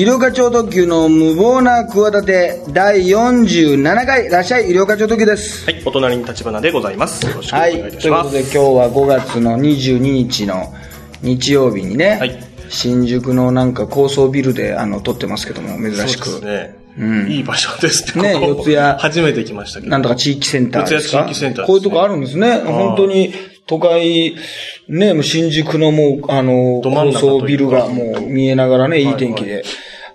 医療課長特急の無謀な企て第47回いらっしゃい医療課長特急ですはい、お隣に立花でございます。よろしくおはい願いいたということでします。今日は5月の22日の日曜日にね、はい新宿のなんか高層ビルであの撮ってますけども珍しくそうですね。うんいい場所ですね。ね四谷初めて来ましたけど。なんとか地域センターですか？四谷地域センターねこういうとこあるんですね。本当に都会、ね、もう新宿のもう、あの、高層ビルがもう見えながらね、いい天気で、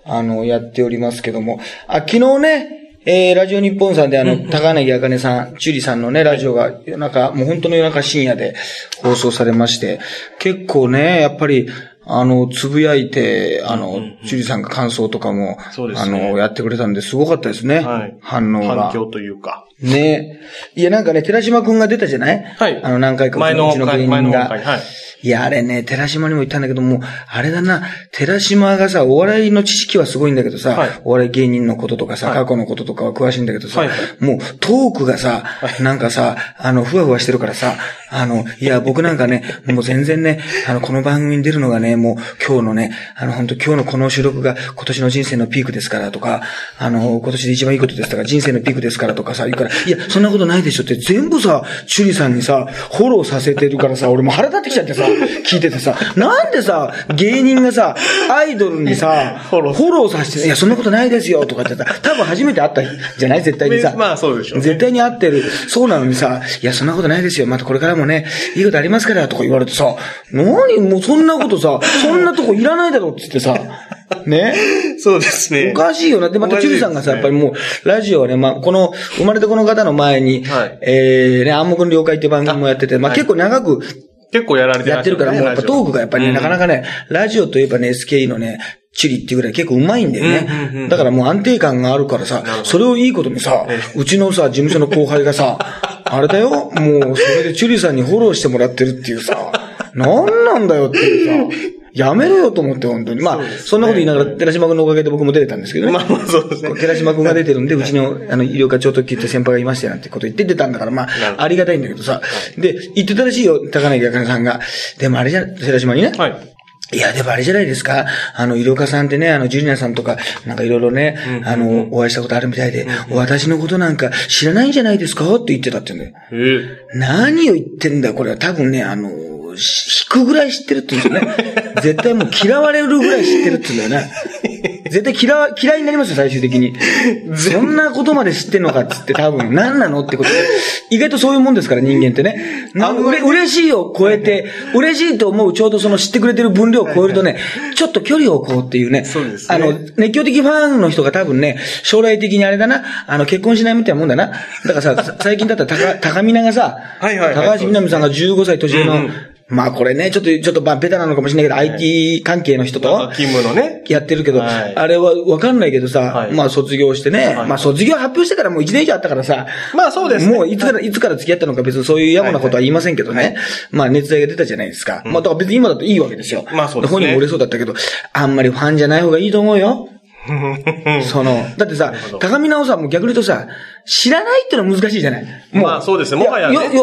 あの、やっておりますけども。あ、昨日ね、えー、ラジオ日本さんであの、高柳あかねさん、チュリさんのね、ラジオが夜中、もう本当の夜中深夜で放送されまして、結構ね、やっぱり、あの、つぶやいて、あの、チュリさんが感想とかも、あそうですねの、やってくれたんで、すごかったですね。はい。反応が。反響というか。ね。いや、なんかね、寺島くんが出たじゃない？はい。あの、何回か前のうちの芸回、前人が。の回、はい。いや、あれね、寺島にも言ったんだけども、あれだな、寺島がさ、お笑いの知識はすごいんだけどさ、はい。お笑い芸人のこととかさ、はい。過去のこととかは詳しいんだけどさ、はい。もうトークがさ、なんかさ、あの、ふわふわしてるからさ、あの、いや、僕なんかね、もう全然ね、あの、この番組に出るのがね、もう今日のね、あの、本当今日のこの収録が今年の人生のピークですからとか、あの、今年で一番いいことですから、人生のピークですからとかさ、言うから、いや、そんなことないでしょって全部さ、チュリさんにさ、フォローさせてるからさ、俺もう腹立ってきちゃってさ、聞いててさ、なんでさ、芸人がさ、アイドルにさ、フォフォローさせて、いや、そんなことないですよとか言ってさ、多分初めて会ったじゃない絶対にさ。まあそうでしょ絶対に会ってる。そうなのにさ、いや、そんなことないですよ。またこれからもね、いいことありますから、とか言われてさ、何？もうそんなことさ、そんなとこいらないだろっつってさ、ね。そうですね。おかしいよな。で、また、チュリさんがさ、やっぱりもう、ラジオはね、まあ、この、生まれてこの方の前に、はいえー、ね、暗黙の了解っていう番組もやってて、まあ、はい結構長く結構やられてやってるから、もうやっぱトークがやっぱりね、なかなか。かね、ラジオといえばね、SKE のね、チュリっていうぐらい結構うまいんだようんうんうん。ねだからもう安定感があるからさ、それをいいことにさ、うちのさ、事務所の後輩がさ、あれだよ、もう、それでチュリさんにフォローしてもらってるっていうさ、なんなんだよっていうさ、やめろよと思って、本当に。まあ、そんなこと言いながら、寺島君のおかげで僕も出れたんですけどね。まあまあそうですね。寺島君が出てるんで、うちの、あの、医療課長特急って先輩がいましたよなんてこと言って出たんだから、まあ、どありがたいんだけどさ。で、言ってたらしいよ、高柳茜さんが。でもあれじゃ、寺島にね。はい。いや、でもあれじゃないですか。あの、医療家さんってね、あの、ジュリナさんとか、なんかいろいろね、あの、お会いしたことあるみたいで、私のことなんか知らないんじゃないですか？って言ってたって言うんだよ。え何を言ってんだこれは多分ね、あの、し引くぐらい知ってるって言うんですよね。絶対もう嫌われるぐらい知ってるって言うんだよね。絶対嫌わ、嫌いになりますよ、最終的に。そんなことまで知ってんのかっつって多分、何なのってことで。意外とそういうもんですから、人間ってね。なんうれ嬉しいを超えて、嬉しいと思うちょうどその知ってくれてる分量を超えるとね、ちょっと距離を置こうっていうね。そうですねあの、熱狂的ファンの人が多分ね、将来的にあれだな、あの、結婚しないみたいなもんだな。だからさ、最近だったら高、高見菜がさ、はいはいはい高橋みなみさんが15歳年上の、うんうんまあこれね、ちょっと、ちょっとまあベタなのかもしれないけど、IT 関係の人と勤務のね。やってるけど、はい。あれはわかんないけどさ、はい。まあ卒業してね、はい。まあ卒業発表してからもう1年以上あったからさ、まあそうですね。もういつから、い。つから付き合ったのか別にそういう野暮なことは言いませんけどね。まあ熱愛が出たじゃないですか。まあだから別に今だといいわけですよ。まあそうですね。本人も売れそうだったけど、あんまりファンじゃない方がいいと思うよ。その、だってさ高見直さんも逆に言うとさ、知らないってのは難しいじゃない？もまあそうですね。もはやね。いや、いや、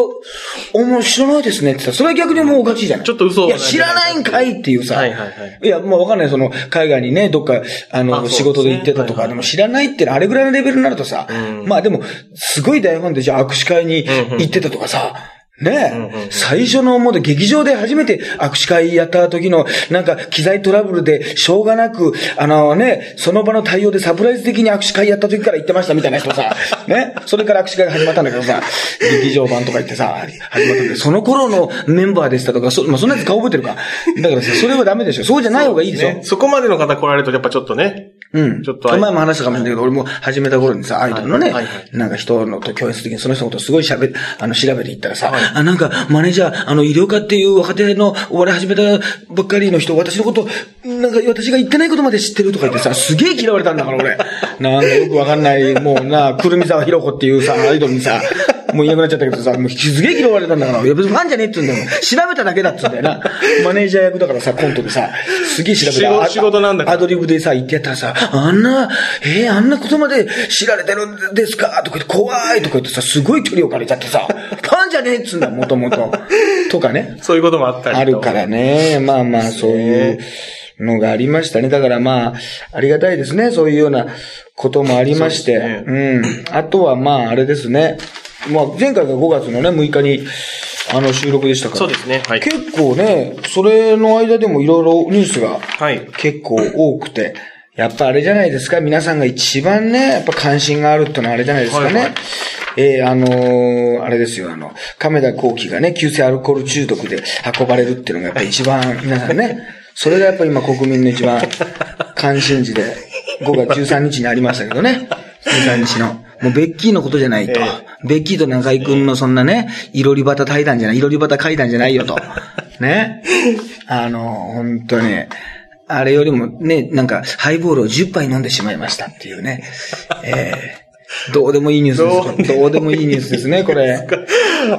お前知らないですねってさ、それは逆にもうおかしいじゃない？ちょっと嘘い。や、知らないんかいっていうさ。はいはいはい。いや、もうわかんない。その、海外にね、どっか、あの、仕事で行ってたとか、でも知らないってのはあれぐらいのレベルになるとさ、うん。まあでも、すごい大ファンで、じゃあ握手会に行ってたとかさ、ねえ、最初のもうで劇場で初めて握手会やった時の、なんか機材トラブルでしょうがなく、あのね、その場の対応でサプライズ的に握手会やった時から言ってましたみたいな人さ、ね、それから握手会が始まったんだけどさ、劇場版とか言ってさ、始まったんだけど、その頃のメンバーでしたとか、そ,、まあ、そんなやつ顔覚えてるか。だからさ、それはダメでしょ。そうじゃない方がいいでしょ。ねそこまでの方来られるとやっぱちょっとね。うん。ちょっと前も話したかもしれないけど、俺も始めた頃にさ、アイドルのね、なんか人のと共演するときにその人のことすごい喋あの、調べていったらさ、あ、なんか、マネージャー、あの、医療科っていう若手のお笑い始めたばっかりの人、私のこと、なんか私が言ってないことまで知ってるとか言ってさ、すげえ嫌われたんだから、俺。なんかよくわかんない、もうな、くるみ沢ひろ子っていうさ、アイドルにさ、もういなくなっちゃったけどさ、もうすげえ嫌われたんだから、いや別にファンじゃねえって言うんだよ。調べただけだっつうんだよな。マネージャー役だからさ、コントでさ、すげえ調べた。あ仕事なんだアドリブでさ、言ってやったらさ、あんな、えー、あんなことまで知られてるんですかとか言って、怖いとか言ってさ、すごい距離を借りちゃってさ、ファンじゃねえっつうんだ、もともと。とかね。そういうこともあったりとあるからね。まあまあ、そういう。のがありましたね。だからまあ、ありがたいですね。そういうようなこともありまして。そうですうん。あとはまあ、あれですね。まあ、前回が5月のね、6日に、あの、収録でしたから。そうですね。はい。結構ね、それの間でもいろいろニュースがはい。結構多くて、やっぱあれじゃないですか、皆さんが一番ね、やっぱ関心があるってのはあれじゃないですかね。はいはいえーあのーあれですよ、あの、亀田光輝がね、急性アルコール中毒で運ばれるっていうのがやっぱ一番 皆さんね、それがやっぱ今国民の一番関心事で、5月13日にありましたけどね、13日の。もうベッキーのことじゃないと。えベッキーと中井くんのそんなね、いろり端対談じゃない、いろり端会談じゃないよと。ね。あの、本当に。あれよりもね、なんか、ハイボールを10杯飲んでしまいましたっていうね。ええどうでもいいニュースです。どうでもいいニュースですね、これ。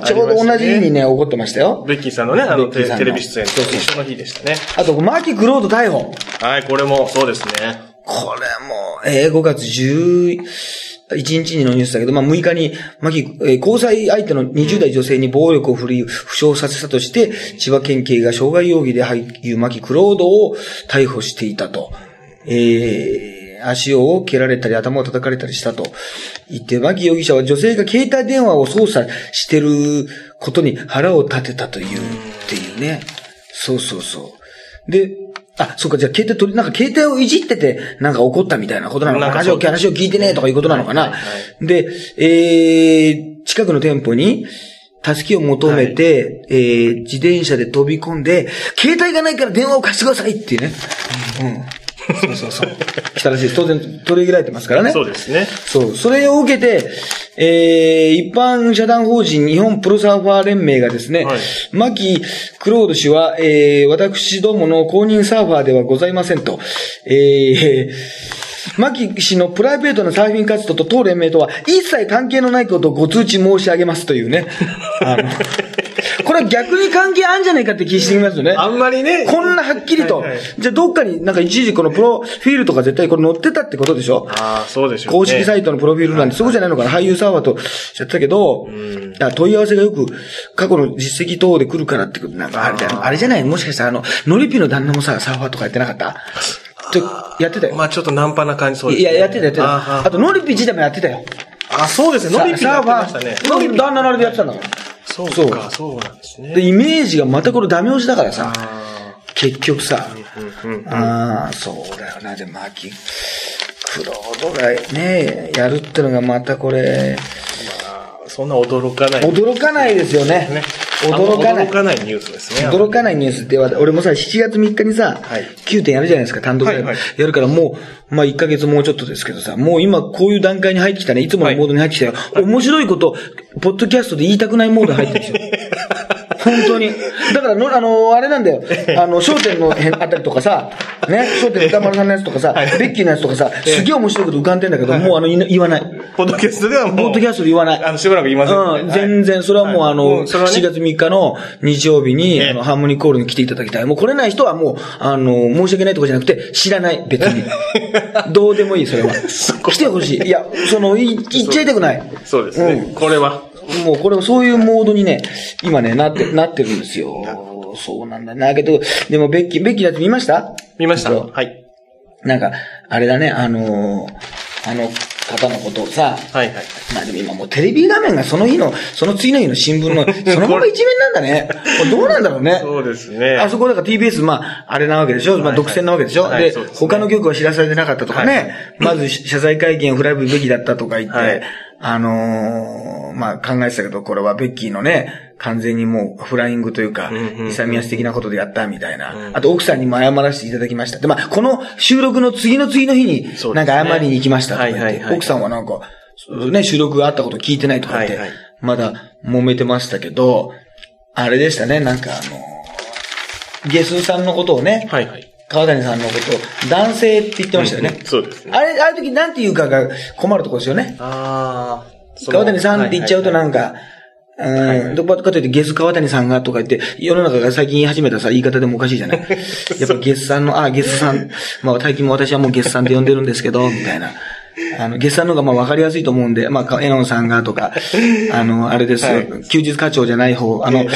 ちょうど同じ日にね、起こってましたよ。ベッキーさんのね、あの、テレビ出演と一緒の日でしたね。あと、マキ・クロード逮捕。はい、これもそうですね。これも、えー、5月11日にのニュースだけど、まあ6日に、マキ、えー交際相手の20代女性に暴力を振り、負傷させたとして、千葉県警が傷害容疑で俳優マキ・クロードを逮捕していたと。えー、足を蹴られたり頭を叩かれたりしたと言って、マキ容疑者は女性が携帯電話を操作してることに腹を立てたというっていうね。そうそうそう。で、あ、そうか、じゃあ携帯取り、なんか携帯をいじってて、なんか怒ったみたいなことなのかな。話を、話を聞いてねとかいうことなのかな、はいはい。で、えー、近くの店舗に、助けを求めて、えー、自転車で飛び込んで、携帯がないから電話を貸してくださいっていうね。うん。そうそうそう。来たらしいです。当然、取り入れられてますからね。そうですね。そう。それを受けて、えー、一般社団法人日本プロサーファー連盟がですね、はい牧クロード氏は、えー、私どもの公認サーファーではございませんと、えー、牧氏のプライベートなサーフィン活動と当連盟とは一切関係のないことをご通知申し上げますというね。あのこれは逆に関係あるんじゃないかって気してきますよね。あんまりね。こんなはっきりと。はいはいじゃあどっかになんか一時このプロフィールとか絶対これ載ってたってことでしょ？ああ、そうでしょうね。公式サイトのプロフィールなんて、そうじゃないのかな、俳優サーバーとやってたけど、だから問い合わせがよく過去の実績等で来るからってことなんかあれじゃないあれじゃない？もしかしたらあの、ノリピの旦那もさ、サーファーとかやってなかった？とやってたよ。まあちょっとナンパな感じそうですね。いや、やってたやってた。ああと、ノリピ自体もやってたよ。あ、そうですね。ノリピやってましたね。ノリピ旦那のあれでやってたんだから。そうそうか、そうなんですね。で、イメージがまたこれダメ押しだからさ、あ結局さ、ああ、そうだよな。で、マキ、クロードがね、やるってのがまたこれ、そんな驚かない。驚かないですよね。ね。驚かない驚。かないニュースですね。驚かないニュースって、俺もさ、7月3日にさ、はい9点やるじゃないですか、単独ではいはいやるからもう、まあ1ヶ月もうちょっとですけどさ、もう今こういう段階に入ってきたね、いつものモードに入ってきたよ。面白いこと、ポッドキャストで言いたくないモードに入ってるんですよ。本当に。だからの、あの、あれなんだよ。あの、焦点の辺あたりとかさ、ね、焦点の歌丸さんのやつとかさ、ベッキーのやつとかさ、すげえ面白いこと浮かんでんだけど、もうあの、言わない。ポッドキャストではもう。ポッドキャストで言わない。あの、しばらく言いません。うん、全然、それはもうあの、はいそれはね7月3日の日曜日に、ええあの、ハーモニーコールに来ていただきたい。もう来れない人はもう、あの、申し訳ないとかじゃなくて、知らない、別に。どうでもいい、それは。来てほしい。いや、その、い言っちゃいたくない。そうですね。これは。もうこれもそういうモードにね、今ね、なって、なってるんですよ。そうなんだな。けど、でもベッキー、ベッキーのやつ見ました？見ましたはい。なんか、あれだね、あのーあの方のことをさ、はいはい。まあでも今もうテレビ画面がその日の、その次の日の新聞の、そのまま一面なんだね。これどうなんだろうね。そうですね。あそこだから TBS、まあ、あれなわけでしょ？まあ、はい独占なわけでしょ、ではいですね他の局は知らされてなかったとかね。はいまず、謝罪会見を振られるべきだったとか言って、はいあのーまあ、考えてたけど、これはベッキーのね、完全にもうフライングというかうんうんう、ん勇み足的なことでやったみたいな。うんあと、奥さんにも謝らせていただきました。で、まあ、この収録の次の次の日に、なんか謝りに行きましたとか言って、奥さんはなんか、ね、収録があったこと聞いてないとか言って、まだ揉めてましたけど、あれでしたね、なんかあの、ゲスさんのことをね、はいはい。川谷さんのことを男性って言ってましたよね。そうですね。あれ、ああいう時なんて言うかが困るところですよね。ああ。川谷さんって言っちゃうとなんか、はいうん、どこかというとゲス川谷さんがとか言って、世の中が最近言い始めたさ、言い方でもおかしいじゃない やっぱゲスさんの、あ、ゲスさん、まあ最近も私はもうゲスさんって呼んでるんですけど、みたいな。あの、ゲスさんの方がまあ分かりやすいと思うんで、まあ、エノンさんがとか、あの、あれですよ、はい休日課長じゃない方、あの、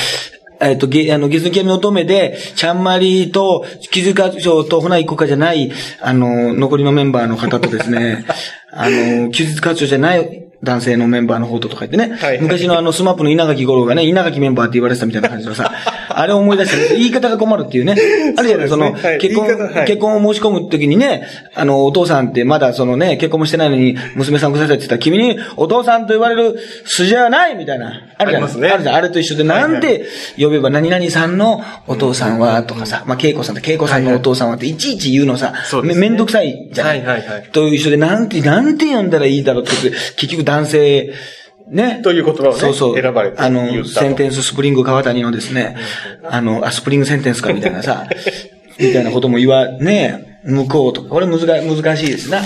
えっ、と、ゲ、あの、ゲズキャミ乙女で、ちゃんまりと、木塚賞と船井子かじゃない、あの、残りのメンバーの方とですね、あの、木塚賞じゃない男性のメンバーの方ととか言ってね、はい。昔のあの、スマップの稲垣吾郎がね、稲垣メンバーって言われてたみたいな感じのさ、あれを思い出して、言い方が困るっていうね。あるじゃない、その、結婚、結婚を申し込むときにね、あの、お父さんってまだそのね、結婚もしてないのに、娘さんくださいって言ったら、君にお父さんと言われる筋合いはないみたいな。あるじゃん。あるじゃん。あれと一緒で、なんで呼べば何々さんのお父さんはとかさ、まあ、恵子さんと恵子さんのお父さんはっていちいち言うのさ、めんどくさいじゃない？はいはいはいと一緒で、なんて、なんて呼んだらいいだろうって、結局男性、ね。という言葉をねそうそう。選ばれてあの sentence spring 川谷のですね、あの、あ、 spring sentence かみたいなさ、みたいなことも言わ、ね、向こうとか、これ難難しいですな。うん、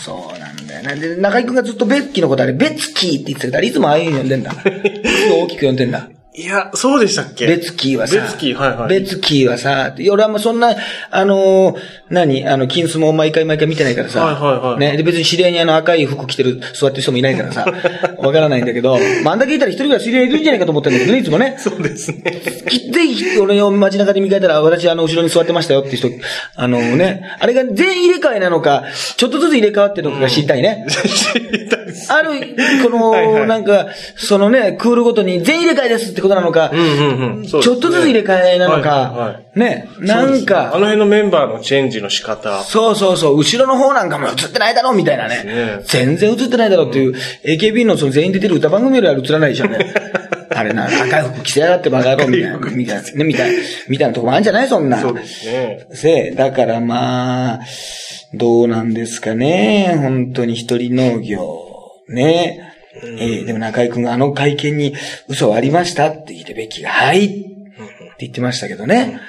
そうなんだよね。で、中井くんがずっとベッキーのことあれ、ベッツキーって言ってたけど、あれいつもああいうふうに呼んでんだ。いつも大きく呼んでんだ。いや、そうでしたっけ？ベツキーはさ、ベツキー、はいはい。ベツキーはさ、俺はもうそんな、あのー何？あの、金スも毎回毎回見てないからさ、はいはいはいね、で別に知り合いにあの赤い服着てる、座ってる人もいないからさ、わからないんだけど、まあ、あんだけいたら一人ぐらい知り合いいるんじゃないかと思ってるんだけどね、いつもね。そうですね。き ぜひ、俺を街中で見かけたら、私あの、後ろに座ってましたよって人、あのね、あれが全員入れ替えなのか、ちょっとずつ入れ替わってるのかが知りたいね。知りたい。ある、この、はいはいなんか、そのね、クールごとに全員入れ替えですってことなのか、うんうんうん。そうですねちょっとずつ入れ替えなのか、はいはいはいね、なんそうですねあのか、辺のメンバーのチェンジの仕方。そうそうそう、後ろの方なんかも映ってないだろ、みたいなね。ね全然映ってないだろっていう、AKB のその全員出てる歌番組よりは映らないでしょうね。あれな、赤い服着せやがってバカ野郎みたいな、みたいな、ね、みたいな、みたいなとこもあるんじゃない？そんな。そうですね。せえ、だからまあ、どうなんですかね。本当に一人農業。ね。えーでも中井くんがあの会見に嘘はありましたって言ってベッキーが、はいって言ってましたけどね。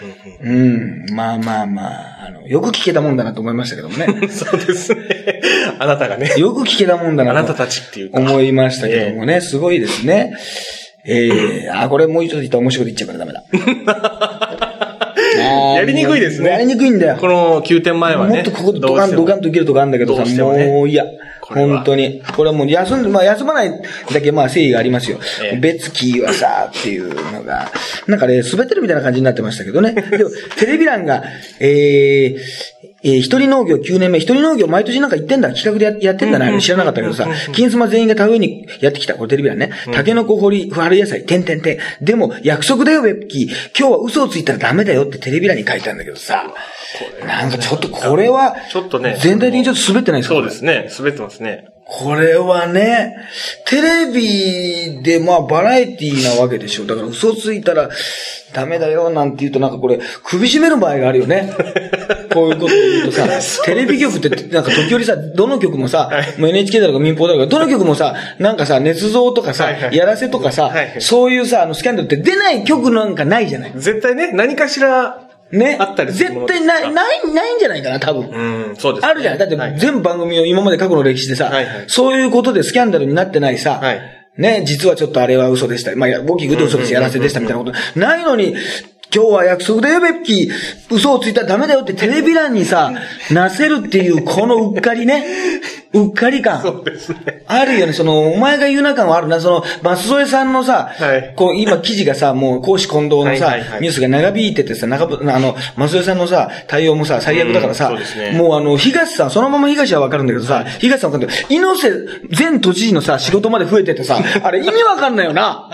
うん。まあまあまあ、あの、よく聞けたもんだなと思いましたけどもね。そうですね。あなたがね。よく聞けたもんだなとあなたたちっていうか。思いましたけどもね。すごいですね。ええあ、これもう一度言ったら面白いこと言っちゃうからダメだ。やりにくいですねやりにくいんだよ。この9点前はね。もっとここでドカンドカンといけるとかあるんだけどさ、もねもういや、本当に。これはもう休んで、まあ休まないだけまあ誠意がありますよ。ええ別キーはさ、っていうのが、なんかね、滑ってるみたいな感じになってましたけどね。でも、テレビ欄が、えー、えー、一人農業9年目、一人農業毎年なんか言ってんだ、企画でややってんだな、知らなかったけどさ、金スマ全員が田植えにやってきた、これテレビ欄ね。タケノコ掘り、春野菜、てんてんてん。でも、約束だよ、ベッキー。今日は嘘をついたらダメだよってテレビ欄に書いてあるんだけどさ、なんかちょっとこれは、ちょっとね全体的にちょっと滑ってないですか？そうですね。滑ってますね。これはね、テレビでまあバラエティーなわけでしょ。だから嘘ついたらダメだよなんて言うとなんかこれ首絞める場合があるよね。こういうことを言うとさ、テレビ局ってなんか時折さ、どの局もさ、もう NHK だとか民放だとか、どの局もさ、なんかさ、捏造とかさ、やらせとかさ、そういうさ、あのスキャンダルって出ない局なんかないじゃない。絶対ね、何かしら、ね。あったりする絶対ない、ない、ないんじゃないかな、多分。うん、そうです、ね。あるじゃん。だってはい全部番組を今まで過去の歴史でさ、はいはいそういうことでスキャンダルになってないさ、はいね、実はちょっとあれは嘘でした。まあ、大きく嘘です。やらせでしたみたいなこと。ないのに、今日は約束だよ、ベッキー。嘘をついたらダメだよってテレビ欄にさ、なせるっていう、このうっかりね。うっかり感。そうですね。あるよね、その、お前が言うな感はあるな、その、松添さんのさ、はい。こう、今記事がさ、もう、公私混同のさ、はいはいはい。ニュースが長引いててさ、長ぶ、あの、松添さんのさ、対応もさ、最悪だからさ、うんそうですね。もうあの、東さん、そのまま東はわかるんだけどさ、東さんわかるんだけど、猪瀬前都知事のさ、仕事まで増えててさ、あれ意味わかんないよな。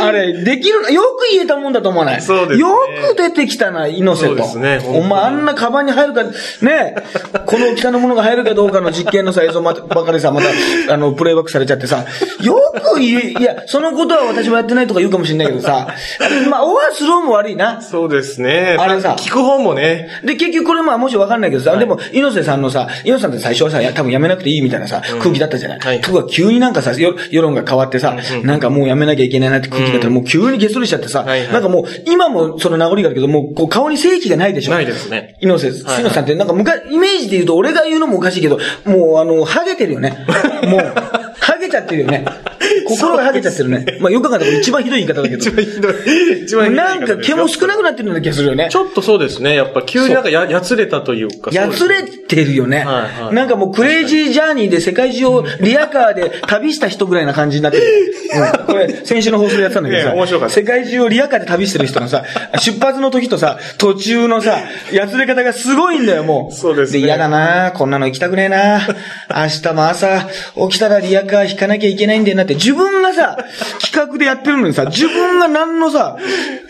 あれ、できるな、よく言えたもんだと思わない？そうですねよく出てきたな、猪瀬と。そうですねお前あんなカバンに入るか、ね この大きさのものが入るかどうかの実験のさ、映像まばかりさ、また、あの、プレイバックされちゃってさ、よく言え、いや、そのことは私もやってないとか言うかもしれないけどさ、まあ、オアスローも悪いな。そうですね。あれさ聞く方もね。で、結局これまあもしわかんないけどさ、でも、猪瀬さんのさ、猪瀬さんって最初はさ、や多分やめなくていいみたいなさ、空気だったじゃない。はいところが急になんかさ、よ世論が変わってさ、なんかもうやめなきゃいけないなって空気だったら、もう急にげっそりしちゃってさ、なんかもう、今もその名残があるけど、もうこう顔に正気がないでしょ。ないですね。猪瀬、はい猪瀬さんってなんか昔、イメージで言うと俺が言うのもおかしいけど、もうあの、ハゲてるよね。もう、ハゲちゃってるよね。心がハゲちゃってるね。まあよく考えたら一番ひどい言い方だけど。一番ひどい。一番ひどいなんか毛も少なくなってるような気がするよね。ちょっとそうですね。やっぱ急になんかや、やつれたというか。やつれそうですてるよね。はいはい。なんかもうクレイジージャーニーで世界中をリアカーで旅した人ぐらいな感じになってる。うん、これ、先週の放送でやってたんだけどさ、面白かった。世界中をリアカーで旅してる人のさ、出発の時とさ、途中のさ、やつれ方がすごいんだよ、もう。そうですね。嫌だなこんなの行きたくねえな。明日も朝、起きたらリアカー引かなきゃいけないんだよなって、自分がさ、企画でやってるのにさ、自分が何のさ、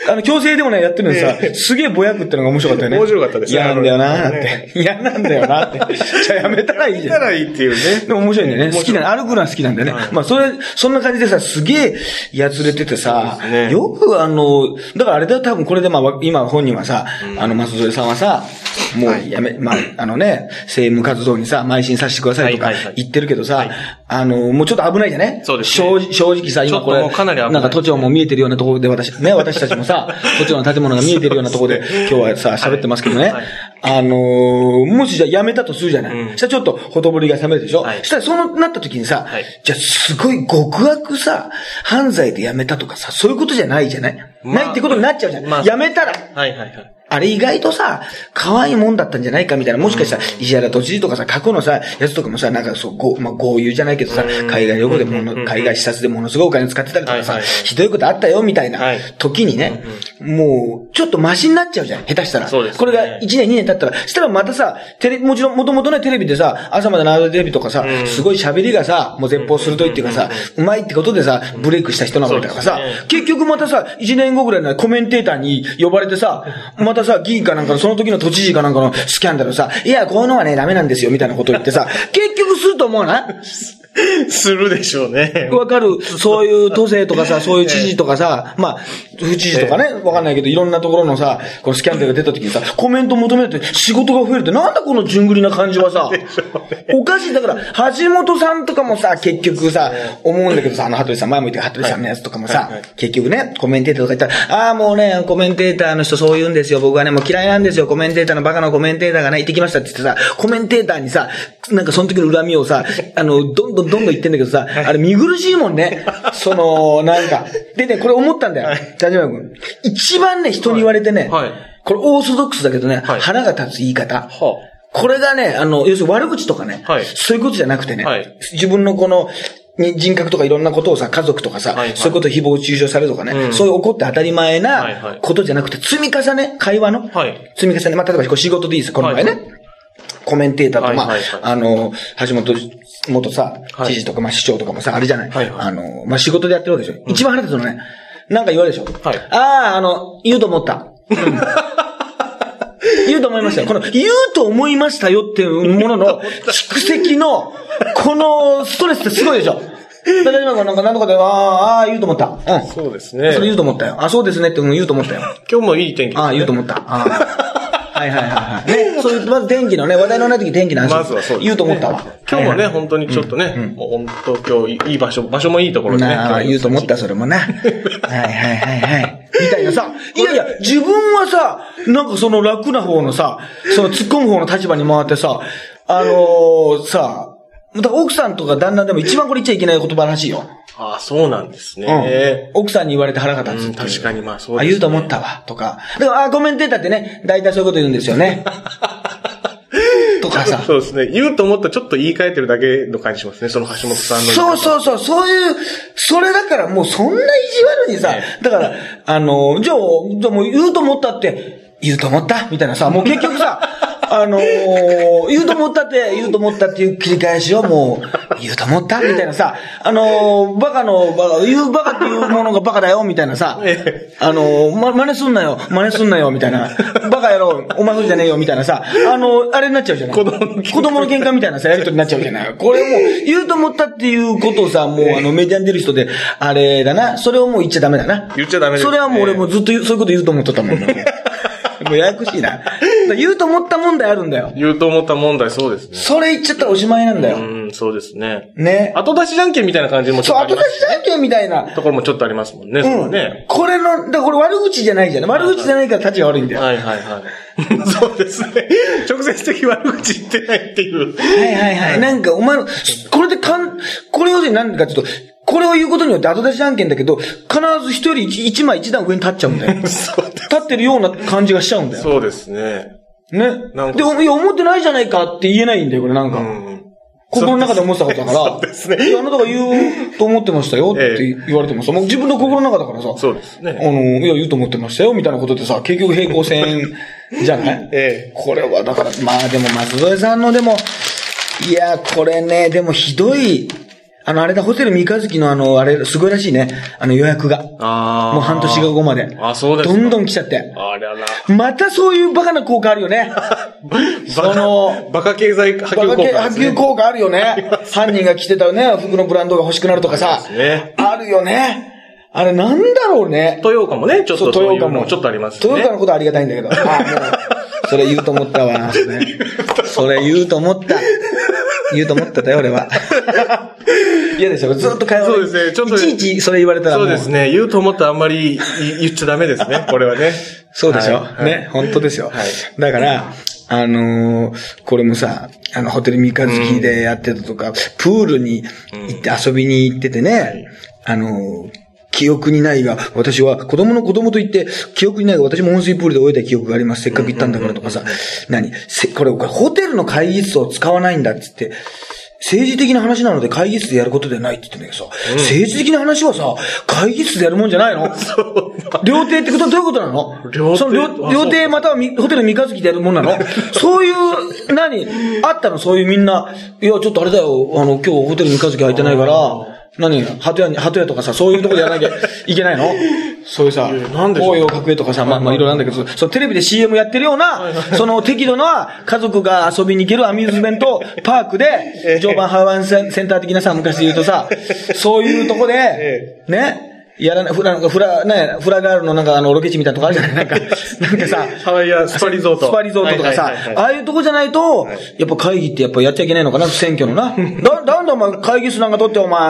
あの、強制でもないやってるのにさ、すげえぼやくってのが面白かったよね。面白かったですね。嫌なんだよなって。ね。嫌なんだよなって。じゃあやめたらいいじゃん。たらい。いっていうね。でも面白いんだよね。好きな、歩くのは好きなんだよね。まあ、それ、そんな感じでさ、すげえ、やつれててさ、よくあの、だからあれだよ、多分これでまあ、今本人はさ、あの、松添さんはさ、もうやめ、まあ、あのね、政務活動にさ、邁進させてくださいとか言ってるけどさ、あの、もうちょっと危ないじゃねそうですね。正直さ、今これ、なんか都庁も見えてるようなところで私、ね、私たちもさ、都庁の建物が見えてるようなところで、今日はさ、喋ってますけどね。はい。あのーもしじゃあやめたとするじゃない。うんそしたらちょっとほとぼりが冷めるでしょはいそしたらそうなった時にさ、はいじゃあすごい極悪さ、犯罪でやめたとかさ、そういうことじゃないじゃない、まあないってことになっちゃうじゃん。まあやめたら、はいはいはい。あれ意外とさ、可愛いもんだったんじゃないかみたいな、もしかしたら、石原都知事とかさ、過去のさ、やつとかもさ、なんかそう、ご、まあ、豪遊じゃないけどさ、海外旅行でもの、海外視察でものすごいお金使ってたりとかさひどいことあったよ、みたいなはい。時にね、もう、ちょっとマシになっちゃうじゃん、下手したら。そうですね。これが1年、2年経ったら、したらまたさ、テレビ、もちろん、もともとね、テレビでさ、朝まで生テレビとかさ、すごい喋りがさ、もう絶方鋭いっていうかさ、うまいってことでさ、ブレイクした人なわけだからさ結局またさ、1年後ぐらいにコメンテーターに呼ばれてさ、またさ、議員かなんかの、その時の都知事かなんかのスキャンダルさ、いや、こういうのはね、ダメなんですよ、みたいなこと言ってさ、結局すると思うな。するでしょうね。わかる。そういう都政とかさ、そういう知事とかさ、まあ、府知事とかね、わかんないけど、いろんなところのさ、このスキャンダルが出た時にさ、コメント求めて仕事が増えるって、なんだこの順繰りな感じはさ、おかしい。だから、橋本さんとかもさ、結局さ、思うんだけどさ、あの、羽鳥さん、前も言って羽鳥さんのやつとかもさ結局ね、コメンテーターとか言ったら、ああ、もうね、コメンテーターの人そう言うんですよ。僕はね、もう嫌いなんですよ。コメンテーターのバカのコメンテーターがね、行ってきましたって言ってさ、コメンテーターにさ、なんかその時の恨みをさ、あの、どんどんどんどん言ってんだけどさ、あれ見苦しいもんね。その、なんか。でね、これ思ったんだよ。田島君。一番ね、人に言われてね、はい。これオーソドックスだけどね、はい。腹が立つ言い方。はこれがね、あの、要するに悪口とかね、はい。そういうことじゃなくてね、はい。自分のこの、に人格とかいろんなことをさ、家族とかさ、はいはい。そういうことを誹謗中傷されるとかね、うん。そういう怒って当たり前なことじゃなくて、積み重ね、会話の、はい。積み重ね、まあ、例えば仕事でいいですこの場合ね。はい。コメンテーターと、まあ、はいはいはい。あの、橋本元さ、はい知事とか、まあ、市長とかもさ、あれじゃない。はいはいあの、まあ、仕事でやってるわけでしょ。一番腹立つのね、なんか言われるでしょ。はいああ、あの、言うと思った。言うと思いましたよ。この、言うと思いましたよっていうものの蓄積の、このストレスってすごいでしょ。だから今なんか何とかで、ああ、ああ、言うと思った。うん。そうですねそれ言うと思ったよ。あ、そうですねってうん言うと思ったよ。今日もいい天気ね。ああ、言うと思った。ああ。はいはいはいはい。ね、そういう、まず天気のね、話題のない時天気の話。まずはそうです、ね。言うと思ったわ。今日もね、本当にちょっとね、もう本当今日いい場所、場所もいいところでね。言うと思った、それもな。はいはいはいはい。みたいなさ、いやいや、自分はさ、なんかその楽な方のさ、その突っ込む方の立場に回ってさ、あのー、さ、奥さんとか旦那でも一番これ言っちゃいけない言葉らしいよ。ああ、そうなんですね。うん。奥さんに言われて腹が立つうん。確かにまあそうです、あ、ね。言うと思ったわ、とか。でも、あ、コメンテーターってね、大体そういうこと言うんですよね。とかさ。そうですね。言うと思ったらちょっと言い換えてるだけの感じしますね。その橋本さんの。そうそうそう、そういう、それだからもうそんな意地悪にさえ、だから、あの、じゃあ、じゃあもう言うと思ったって、言うと思った？みたいなさ、もう結局さ、あのー言うと思ったって、言うと思ったっていう切り返しをもう、言うと思ったみたいなさ、あのーバカの、バカ、言うバカっていうものがバカだよ、みたいなさえ、あのーま、真似すんなよ、真似すんなよ、みたいな、バカ野郎、お前ふりじゃねえよ、みたいなさ、あのあれになっちゃうじゃない。子供の喧嘩。子供の喧嘩みたいなさ、やりとりになっちゃうじゃない。これもう、言うと思ったっていうことをさ、もうあの、メディアに出る人で、あれだな、それをもう言っちゃダメだな。言っちゃダメそれはもう俺もずっとそういうこと言うと思っとったもん。もうややこしいな。言うと思った問題あるんだよ。言うと思った問題そうですね。それ言っちゃったらおしまいなんだよ。うん、そうですね。ね。後出しじゃんけんみたいな感じもちそう、ょっとあり後出ますしじゃんけんみたいな。ところもちょっとありますもんね。そうん。のね。これの、だからこれ悪口じゃないじゃん。悪口じゃないから立ちが悪いんだよ。ははいはいはい。そうですね。直接的悪口言ってないっていう。いはいはい。なんかお前の、これでかん、これ要するに何かっていうと、これを言うことによって後出しじゃんけんだけど、必ず一人一一枚一段上に立っちゃうんだよ。そう立ってるような感じがしちゃうんだよ。そうですね。ね。なんかで、いや、思ってないじゃないかって言えないんだよ、これなんか。うん。心の中で思ってたことだから。そうですねいや、あなたが言うと思ってましたよって言われてもさ、もう自分の心の中だからさ。そうですね。あの、いや、言うと思ってましたよ、みたいなことでさ、結局平行線じゃない？ええ。これは、だから、まあでも、松添さんのでも、いや、これね、でもひどい、あの、あれだ、ホテル三日月のあの、あれ、すごいらしいね。あの予約が。ああ。もう半年後まで。あ、そうですか。どんどん来ちゃって。ありゃな。またそういうバカな効果あるよね。その、バカ経済波及効果バカ系波及効果あるよね。犯人が着てたね、服のブランドが欲しくなるとかさ。そうですねあるよね。あれなんだろうね。豊岡もね、ちょっとそういう豊岡も。のちょっとありますよね。豊岡のことはありがたいんだけど。あもう、それ言うと思ったわ。それ言うと思った。言うと思ってたよ、俺は。嫌でしょ？ずっと会話そうですね。ちょっといちいちそれ言われたらもそうですね。言うと思ったらあんまり言言っちゃダメですね。これはね。そうでしょ、はい。ね、本当ですよ。はい。だから、あのーこれもさ、あの、ホテル三日月でやってたとか、プールに行って遊びに行っててね、あのー記憶にないが、私は子供の子供と言って、記憶にないが、私も温水プールで泳いだ記憶があります。せっかく行ったんだからとかさ、何？せこれ、これホテルの会議室を使わないんだっつって、政治的な話なので会議室でやることではないって言ってんだけどさ、政治的な話はさ、会議室でやるもんじゃないの？料亭ってことはどういうことなの？料亭。その料亭またはみホテル三日月でやるもんなの？そういう、何？あったの？そういうみんな、いや、ちょっとあれだよ、あの、今日ホテル三日月空いてないから、何？鳩屋に、鳩屋とかさ、そういうとこでやらなきゃ いけないの？そういうさ、紅葉角栄とかさ、まあまあいろいろなんだけど、そのテレビで CM やってるような、その適度な家族が遊びに行けるアミューズメント パークで、常磐ハワイセンセンター的なさ、昔で言うとさ、そういうとこでえ、ね、やらない、フラ、なんかフラ、ね、フラガールのなんかあの、ロケ地みたいなとこあるじゃない？なんか、なんかさ、ハワイアンスパリゾート。スパリゾートとかさああいうとこじゃないと、やっぱ会議ってやっぱやっちゃいけないのかな、選挙のな。だ、なんだお前会議室なんか取ってお前、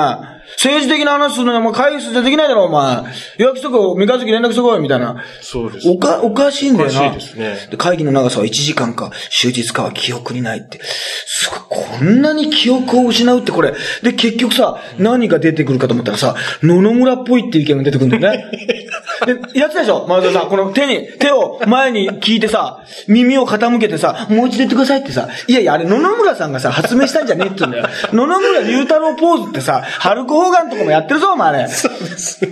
政治的な話するのにお前会議室でできないだろお前。予約しとくよ、三日月連絡しとこい、みたいな。そうです。おか、おかしいんだよな。おかしいですねで会議の長さは1時間か、終日かは記憶にないって。すごい、こんなに記憶を失うってこれ。で、結局さ、何が出てくるかと思ったらさ、野々村っぽいっていう意見が出てくるんだよね。で、やってたでしょ前田さん。この手に、手を前に聞いてさ、耳を傾けてさ、もう一度言ってくださいってさ、いやいや、あれ野々村さんがさ、発明したんじゃねえって言うんだよ。野々村龍太郎ポーズってさ、ハルク・ホーガンとかもやってるぞ、お前。あれ。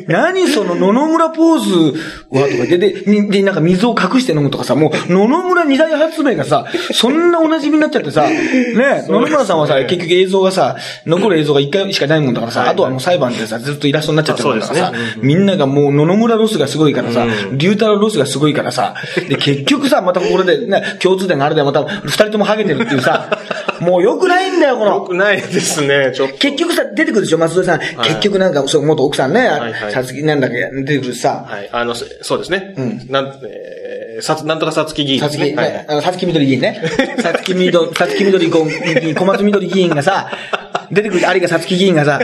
何その野々村ポーズはとかで、で、にで、なんか水を隠して飲むとかさ、もう野々村二大発明がさ、そんなお馴染みになっちゃってさ、ね、野々村さんはさ、結局映像がさ、残る映像が一回しかないもんだからさ、あとはもう裁判でさ、ずっとイラストになっちゃってるもんだからさみんながもう野々村ロスがすごいからさ、龍太郎ロスがすごいからさ、で、結局さ、またこれでね、共通点があるでまた二人ともハゲてるっていうさ、もう良くないんだよ、この。よくないですね、ちょっと。結局さ、出てくるでしょ、松戸さん。結局なんか、そう、元奥さんね、はいはいさつきなんだっけ、出てくるしさ、はい。あの、そそうですね。なん、えー、さつ、なんとかさつき議員さつき。はいね、あの、さつきみどり議員ね。さつきみど、さつきみどり議員、小松みどり議員がさ、出てくる、有賀さつき議員がさ、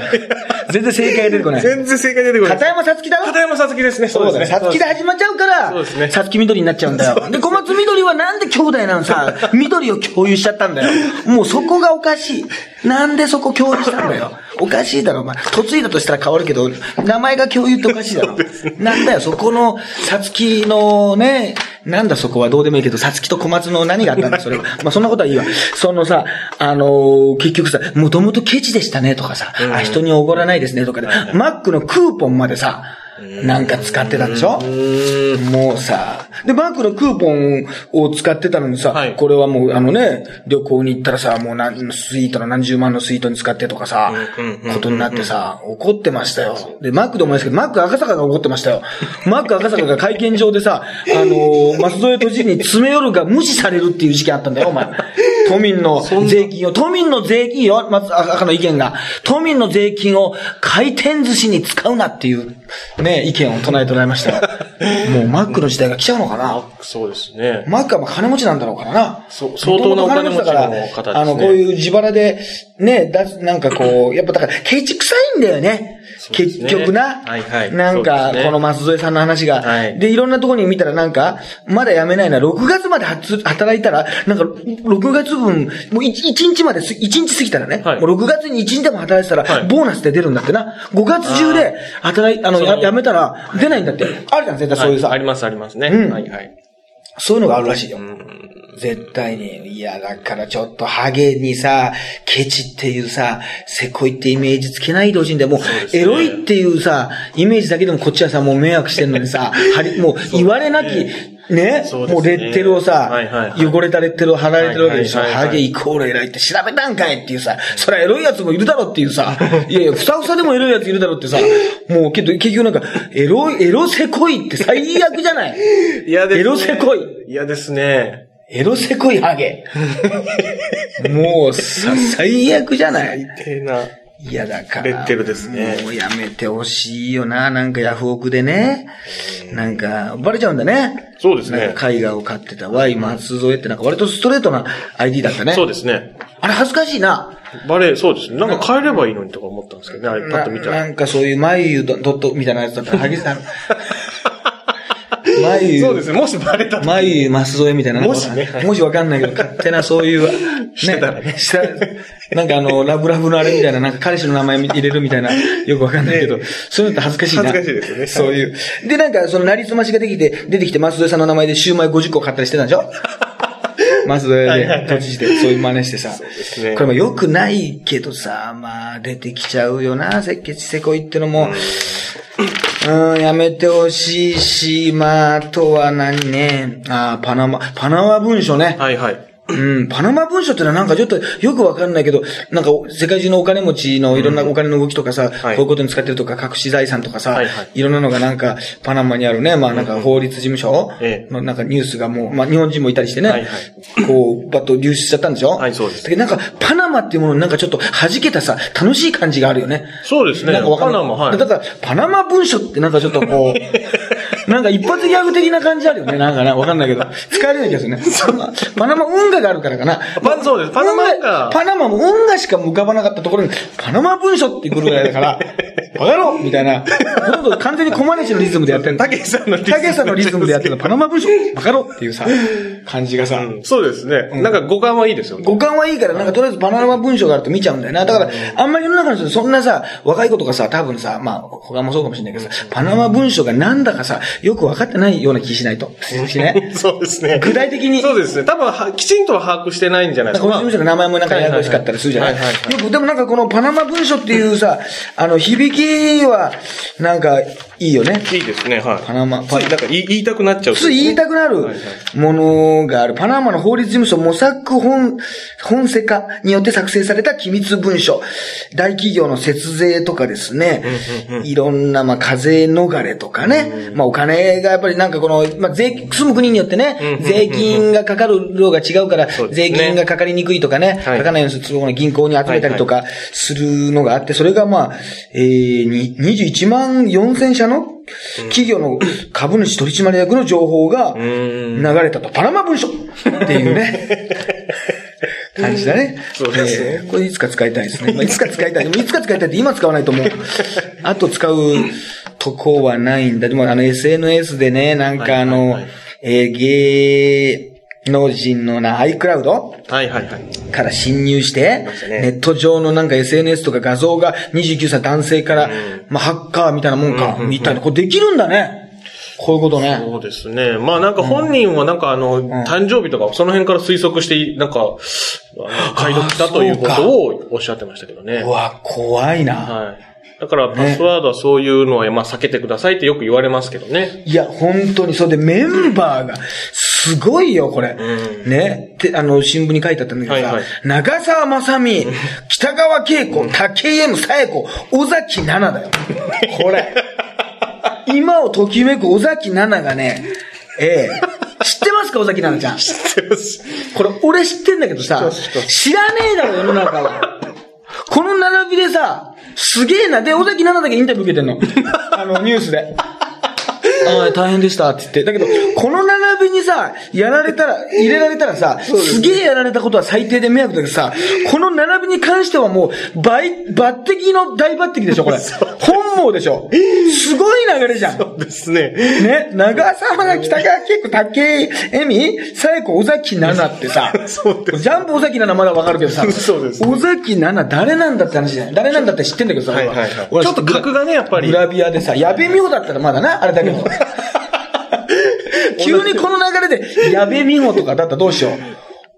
全然正解が出てこない。全然正解出てこない。片山さつきだろ？片山さつきですね。そう。ですねさつきで始まっちゃうから、そうですねさつきみどりになっちゃうんだよ。で、小松みどりはなんで兄弟なのさ、緑を共有しちゃったんだよ。もうそこがおかしい。なんでそこ共有したんだよ。おかしいだろ、お前。嫁いだとしたら変わるけど、名前が共有っておかしいだろ。なんだよ、そこの、さつきのね、なんだそこはどうでもいいけど、さつきと小松の何があったんだ、それは。まあそんなことはいいわ。そのさ、あのー結局さ、もともとケチでしたねとかさ、あ、人におごらないですねとかで、マックのクーポンまでさ、なんか使ってたんでしょ？もうさ、で、マックのクーポンを使ってたのにさ、はいこれはもうあのね、旅行に行ったらさ、もう何、スイートの何十万のスイートに使ってとかさ、ことになってさ、怒ってましたよ。で、マックでもないですけど、マック赤坂が怒ってましたよ。マック赤坂が会見場でさ、あのー、松添都知事に詰め寄るが無視されるっていう事件あったんだよ、お前。都民の税金を、都民の税金よ、松赤の意見が。都民の税金を回転寿司に使うなっていう、ね、意見を唱えておられましたよ。もうマックの時代が来ちゃうのかな？そうですね。マックはまあ金持ちなんだろうからな。そう相当なお金持ちの元々方ですねあの、こういう自腹で、ね、出す、なんかこう、やっぱだから、ケチ臭いんだよね。結局な。はいはいなんかこの松添さんの話が。はいで、いろんなところに見たらなんか、まだ辞めないな、6月まで発働いたら、なんか、6月分、もう 1, 日まです、1日過ぎたらね、はいもう6月に1日でも働いてたら、はいボーナスで出るんだってな。5月中で働い、あの、辞めたら出ないんだって。あるじゃん、絶対そういうさ。はいありますありますね。うんはいはい。そういうのがあるらしいよ。絶対に。いや、だからちょっとハゲにさ、ケチっていうさ、せこいってイメージつけないでほしいんだよ。もう、ですねエロいっていうさ、イメージだけでもこっちはさ、もう迷惑してんのにさ、はり、もう言われなき、ねねもうレッテルをさ、はいはいはい汚れたレッテルを貼られてるわけでしょ。はいはいはいはいハゲイコールエロいって調べたんかいっていうさ、そりゃエロいやつもいるだろっていうさ、いやいや、ふさふさでもエロいやついるだろってさ、もうけど結局なんか、エロい、エロせこいって最悪じゃない？嫌ですね。エロせこい。嫌ですね。エロせこいハゲ。もうさ、最悪じゃない？最低な。いやだから。レッテルですねもうやめてほしいよな。なんかヤフオクでね。なんか、バレちゃうんだね。そうですね絵画を買ってた Y 松添ってなんか割とストレートな ID だったね。そうですね。あれ恥ずかしいな。バレエ、そうですね。なんか変えればいいのにとか思ったんですけどね。あれパッと見たら。ななんかそういう眉ドットみたいなやつだったら、ハゲさん。眉、そうですね。もしバレたら。眉、マス添えみたいな。もしねもしわかんないけど、勝手なそういう、してたらねなんかあの、ラブラブのあれみたいな、なんか彼氏の名前入れるみたいな、よくわかんないけど、そういうのって恥ずかしいな。恥ずかしいですよねそういう。で、なんかその、なりすましができて、出てきて、マス添えさんの名前でシューマイ50個買ったりしてたんでしょ？マス添えで、閉じて、そういう真似してさ。ですねこれも良くないけどさ、まあ、出てきちゃうよな、せっけちせこいってのも。うん、やめてほしいし、まあ、あとは何ね、ああパナマ、パナマ文書ね。はいはい。うん、パナマ文書ってのはなんかちょっとよくわかんないけど、なんか世界中のお金持ちのいろんなお金の動きとかさ、はいこういうことに使ってるとか、隠し財産とかさ、はいいはいろんなのがなんかパナマにあるね、まあなんか法律事務所ええのなんかニュースがもう、まあ日本人もいたりしてね、はいはこう、バッと流出しちゃったんでしょ？はいそうですだけどなんかパナマっていうものになんかちょっと弾けたさ、楽しい感じがあるよね。そうですね。なんかわかんない。パナマ、はい。だから、パナマ文書ってなんかちょっとこう、なんか一発ギャグ的な感じあるよね。なんかね、わかんないけど。使えるような気がするね。パナマ運河があるからかな。パそうです。パナマが、パナマも運河しか浮かばなかったところに、パナマ文書って来るぐらいだから、わかろうみたいな。ほとんど完全にコマネチのリズムでやってるたけしさんのリズムたけしさんのリズムでやってるの、パナマ文書わかろうっていうさ、感じがさ、うんそうですね。なんか五感はいいですよね。五感はいいから、なんかとりあえずパナマ文章があると見ちゃうんだよな。だから、あんまり世の中の人そんなさ、若い子とかさ、多分さ、まあ、他もそうかもしれないけどさ、パナマ文書がなんだかさ、よく分かってないような気しないと。しね。そうですね。具体的にそうですね。多分は、きちんとは把握してないんじゃないですか。なんか法事務所の名前もなんかややこしかったりするじゃない？はいはいはいよく、でもなんかこのパナマ文書っていうさ、あの、響きは、なんか、いいよね。いいですね、はい。パナマつい、なんか言い言いたくなっちゃう。つい言いたくなるはいはいものがある。パナマの法律事務所モサック本、本セカによって作成された機密文書。大企業の節税とかですね。いろんな、まあ、課税逃れとかね。まあ、お金がやっぱりなんかこの、まあ、税、住む国によってね、税金がかかる量が違うからそう、ですね税金がかかりにくいとかね、はいかかないようにする、銀行に集めたりとかするのがあって、それがまあ、えー、に21万4000社の企業の株主取締役の情報が流れたと。パナマ文書っていうね。感じだね。そうですねえーこれいつか使いたいですね。まあ、いつか使いたい。でもいつか使いたいって今使わないともう、あと使うとこはないんだ。でもあの SNS でね、なんかあはいのはいはい、えー芸能人のな、iCloud? はいはいはい。から侵入して、ネット上のなんか SNS とか画像が29歳男性から、まあハッカーみたいなもんか、みたいな、これできるんだね。こういうことね。そうですね。まあなんか本人はなんかあの、誕生日とかその辺から推測して、なんか、解読したということをおっしゃってましたけどね。うわ、怖いな。はい。だからパスワードはそういうのはまあ避けてくださいってよく言われますけどね。いや、本当に、それでメンバーが、すごいよ、これ。ね。って、あの、新聞に書いてあったんだけどさ、はいはい長澤まさみ、北川景子、竹井 M さえ子、尾崎奈々だよ。これ。今をときめく尾崎奈々がね、ええ知ってますか、尾崎奈々ちゃん？知ってます。これ、俺知ってんだけどさ知らねえだろ、世の中は。この並びでさ、すげえな。で、尾崎奈々だけインタビュー受けてんの。あの、ニュースで。ああ、大変でしたって言って。だけど、この並びにさ、やられたら、入れられたらさ、すげえやられたことは最低で迷惑だけどさ、この並びに関してはもう、倍、抜擢の大抜擢でしょ、これ。本望でしょ。すごい流れじゃん。そうですね。ね、長澤が北川景子、竹井恵美、さえ子、尾崎奈々ってさ、そうですジャンプ尾崎奈々まだわかるけどさ、そうです尾崎奈々誰なんだって話じゃない？誰なんだって知ってんだけどさ、はいはいはい俺ちょっと格がねやっぱりグラビアでさ、矢部美穂だったらまだな、あれだけど。急にこの流れで、矢部美穂とかだったらどうしよう。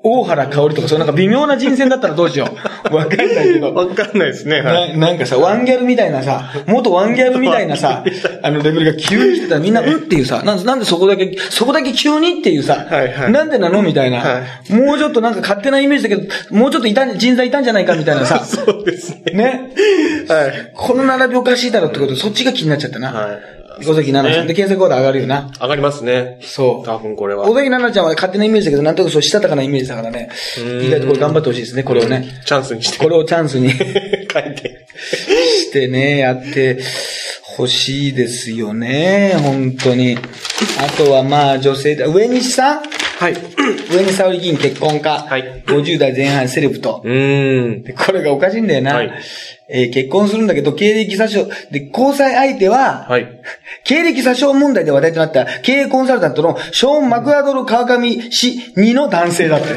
大原香織とか、そうなんか微妙な人選だったらどうしよう。わかんないけど。わかんないですね。はい。ななんかさ、ワンギャルみたいなさ、元ワンギャルみたいなさ、あのレベルが急に来てたらみんな、うんっていうさ、なんでなんでそこだけ、そこだけ急にっていうさ、はいはいなんでなのみたいな、はもうちょっとなんか勝手なイメージだけど、もうちょっといたん人材いたんじゃないかみたいなさ、そうですね。ね。はい。この並びおかしいだろってことで、そっちが気になっちゃったな。はい。小関奈々さん。で、検索ワード上がるよな。上がりますね。そう。多分これは。小関奈々ちゃんは勝手なイメージだけど、なんとなくそうしたたかなイメージだからね。意外とこれ頑張ってほしいですね、これをね。チャンスにして。これをチャンスに 書いて。してね、やってほしいですよね、本当に。あとはまあ女性で、上西さんはい。上西沙織議員結婚か。はい50代前半セレブと。うーん。でこれがおかしいんだよな。はいえー結婚するんだけど、経歴詐称、で、交際相手は、はい。経歴詐称問題で話題となった経営コンサルタントのショーン・マクアドル川上氏2の男性だって。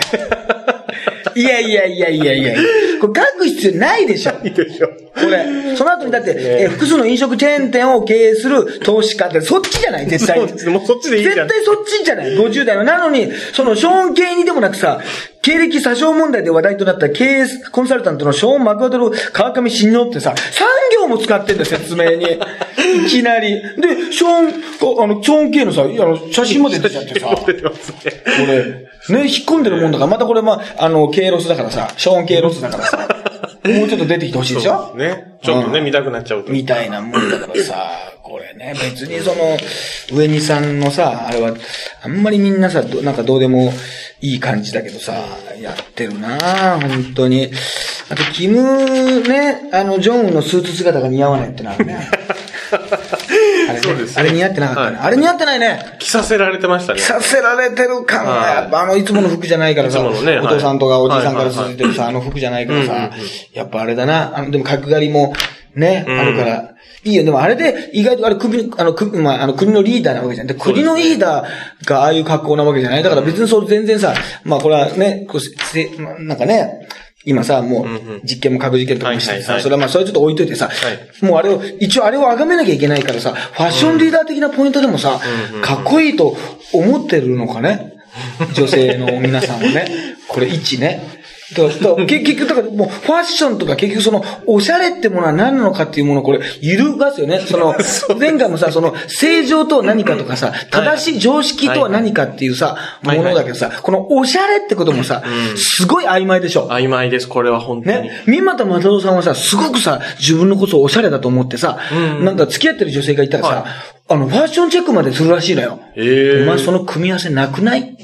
いやいやいやいやいやこれ書く必要ないでしょ。いいでしょ。これ、その後にだって、えー複数の飲食チェーン店を経営する投資家って、そっちじゃない？絶対に。そうですね。もうそっちでいいじゃん。絶対そっちじゃない ?50 代の。なのに、その、ショーン K にでもなくさ、経歴詐称問題で話題となった経営コンサルタントのショーン・マクアードル川上信用ってさ、3行も使ってんだよ、説明に。いきなり。で、ショーン、あの、ショーン K のさ、あの、写真も出てきちゃってさ。出てますね。これ、ね、引っ込んでるもんだから、またこれ、まあ、あの、 Kロスだからさ、ショーン Kロスだからさ、もうちょっと出てきてほしいでしょ？そうですね。ちょっとね、見たくなっちゃうと。みたいなもんだからさ、これね、別にその、上にさんのさ、あれは、あんまりみんなさ、どなんかどうでもいい感じだけどさ、やってるな本当に。あと、キムね、あの、ジョンウンのスーツ姿が似合わないってのあるね。あれねそうですねあれ似合ってなかったね。はいあれ似合ってないね。着させられてましたね。させられてる感が、はいやっぱあの、いつもの服じゃないからさ、ねお父さんとかおじいさんからはい続いてるさ、あの服じゃないからさやっぱあれだな、あの、でも角刈りも、ね、うんあるから、いいよ。でもあれで、意外とあれ首、あの、首、まあ、あの、国のリーダーなわけじゃん。で、国のリーダーがああいう格好なわけじゃない。だから別にそう、全然さ、まあこれはね、こうせ、なんかね、今さ、もう実験も核実験とかもしてさ、それはまあ、それちょっと置いといてさ、はもうあれを、一応あれを崇めなきゃいけないからさ、ファッションリーダー的なポイントでもさかっこいいと思ってるのかね？女性の皆さんはね。これ、一ね。だ結 結局、だからもう、ファッションとか結局その、おしゃれってものは何なのかっていうものをこれ、揺るがすよね。その、前回もさ、その、正常とは何かとかさ、正しい常識とは何かっていうさ、はいものだけどさ、このおしゃれってこともさう、ん。すごい曖昧でしょ。曖昧です、これは本当に。ね、三股又夫さんはさ、すごくさ、自分のことをおしゃれだと思ってさ、うん。なんか付き合ってる女性がいたらさ、はい。あの、ファッションチェックまでするらしいのよ。ええお前その組み合わせなくない？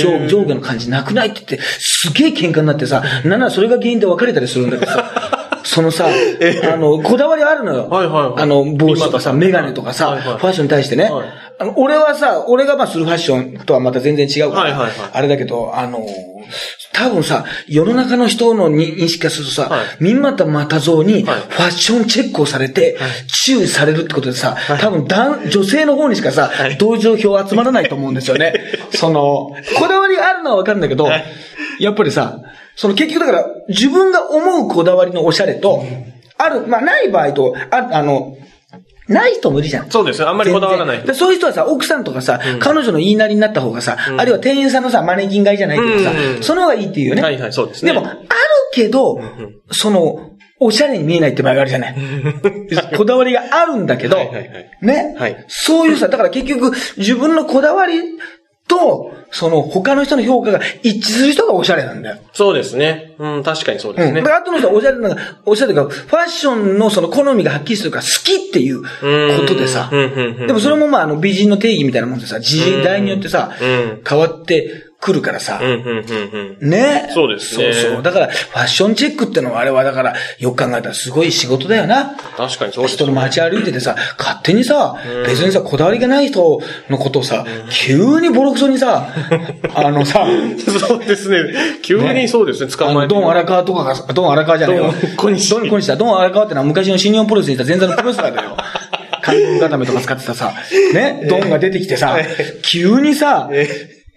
上えー。上下の感じなくないって言って、すげえ喧嘩になってさ、なん。ならそれが原因で別れたりするんだけどさ、そのさ、あの、こだわりあるのよ。はいはいはい。あの、帽子とかさ、今メガネとかさ、ファッションに対してね。はいあの俺はさ、俺がまあするファッションとはまた全然違うから、はいはいはい。あれだけど、あの、多分さ、世の中の人の認識化するとさ、はい。三股又蔵にフはい。ァッションチェックをされて、注意されるってことでさ、多分男、女性の方にしかさ、はい。同情票集まらないと思うんですよね。その、こだわりがあるのはわかるんだけど、はい。やっぱりさ、その結局だから、自分が思うこだわりのおしゃれと、ある、まあない場合と、ああの、ない人もいるじゃん。そうです。ね。あんまりこだわらない。そういう人はさ、奥さんとかさ、彼女の言いなりになった方がさ、ん。あるいは店員さんのさ、マネキン買いじゃないけどさ、うん。その方がいいっていうよね。はいはいそうですね。でも、あるけど、んその、おしゃれに見えないって場合があるじゃない。こだわりがあるんだけど、はいはいはい。ね、はい。そういうさ、だから結局、自分のこだわりと、その他の人の評価が一致する人がおしゃれなんだよ。そうですね。うん、確かにそうでうん。すねだか。ら後の人はおしゃれなんか、おしゃれが、ファッションのその好みがはっきりするから好きっていうことでさうんうんうんうん、でもそれもまああの美人の定義みたいなもんでさ、時代によってさうん、変わってくるからさうん、、うん、うん、うん。ね。そうですねそうそう。だから、ファッションチェックってのはあれはだから、よく考えたらすごい仕事だよな。確かにそうです人の街歩いててさ、勝手にさ、別にさ、こだわりがない人のことをさ、急にボロクソにさ、あのさ、そうですね。急にそうですね、捕まえて。ドン荒川とかがさ、ドン荒川じゃないよ。ドン小西だ。ドン荒川ってのは昔の新日本プロレスにいた前座のプロレスラーだよ。海軍固めとか使ってたさ、ね、ドンが出てきてさ、急にさ、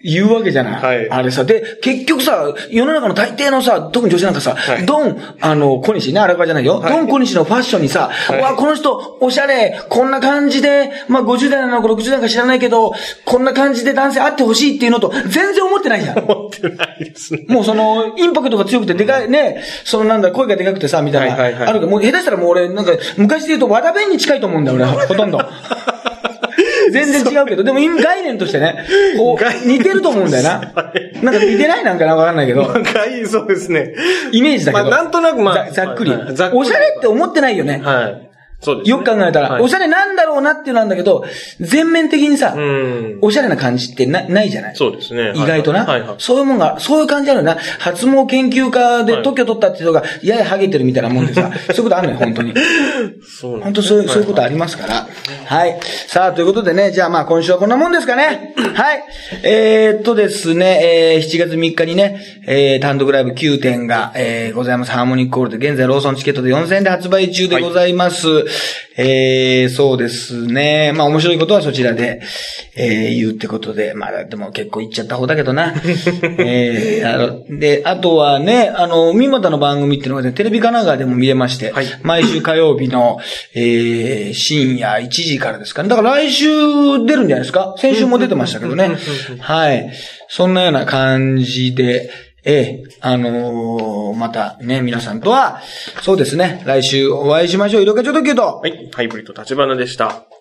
言うわけじゃない。はいあれさ。で、結局さ、世の中の大抵のさ、特に女子なんかさ、はいドン、あの、小西ね、荒川じゃないよ。はいドン小西のファッションにさ、いうわ、この人、おしゃれ、こんな感じで、まあ、50代なのか60代か知らないけど、こんな感じで男性あってほしいっていうのと、全然思ってないじゃん。思ってないですね。もうその、インパクトが強くて、でかい、ね、そのなんだ、声がでかくてさ、みたいな。はいはいはいあるけど、もう下手したらもう俺、なんか、昔で言うと和田弁に近いと思うんだよ、俺は、ほとんど。全然違うけど、でも今概念としてね、こう、似てると思うんだよな。なんか似てないなんかなわかんないけど、はい、そうですね。イメージだけど。まあなんとなくまあざざっくりはいざっくりおしゃれって思ってないよね。はい。そうですね。よく考えたら、はいおしゃれなんだろうなってなんだけど、全面的にさ、うん。おしゃれな感じってなないじゃない？そうですね。意外とな、はいはい。そういうもんが、そういう感じあるよな。発毛研究家ではい特許取ったって人が、ややハゲてるみたいなもんでさ、そういうことあるのよ、本当に。そうなん本当そういう、そういうことありますから。はい。さあ、ということでね、じゃあまあ今週はこんなもんですかね。はい。えー、っとですね、えー、7月3日にね、えー、単独ライブ9点が、えー、ございます。ハーモニックコールで、現在ローソンチケットで4000円で発売中でございます。えー、そうですね。まあ面白いことはそちらで、えー、言うってことで、まあでも結構言っちゃった方だけどな。えー、あの、で、あとはね、あの、三股の番組っていうのがね、テレビ神奈川でも見れまして、はい毎週火曜日の、えー、深夜1時からですかね。だから来週出るんじゃないですか？先週も出てましたけどね。はい。そんなような感じで、ええ、あのーまたね、皆さんとは、そうですね、来週お会いしましょう。色気ちょっとけど。はい。ハイブリッド立花でした。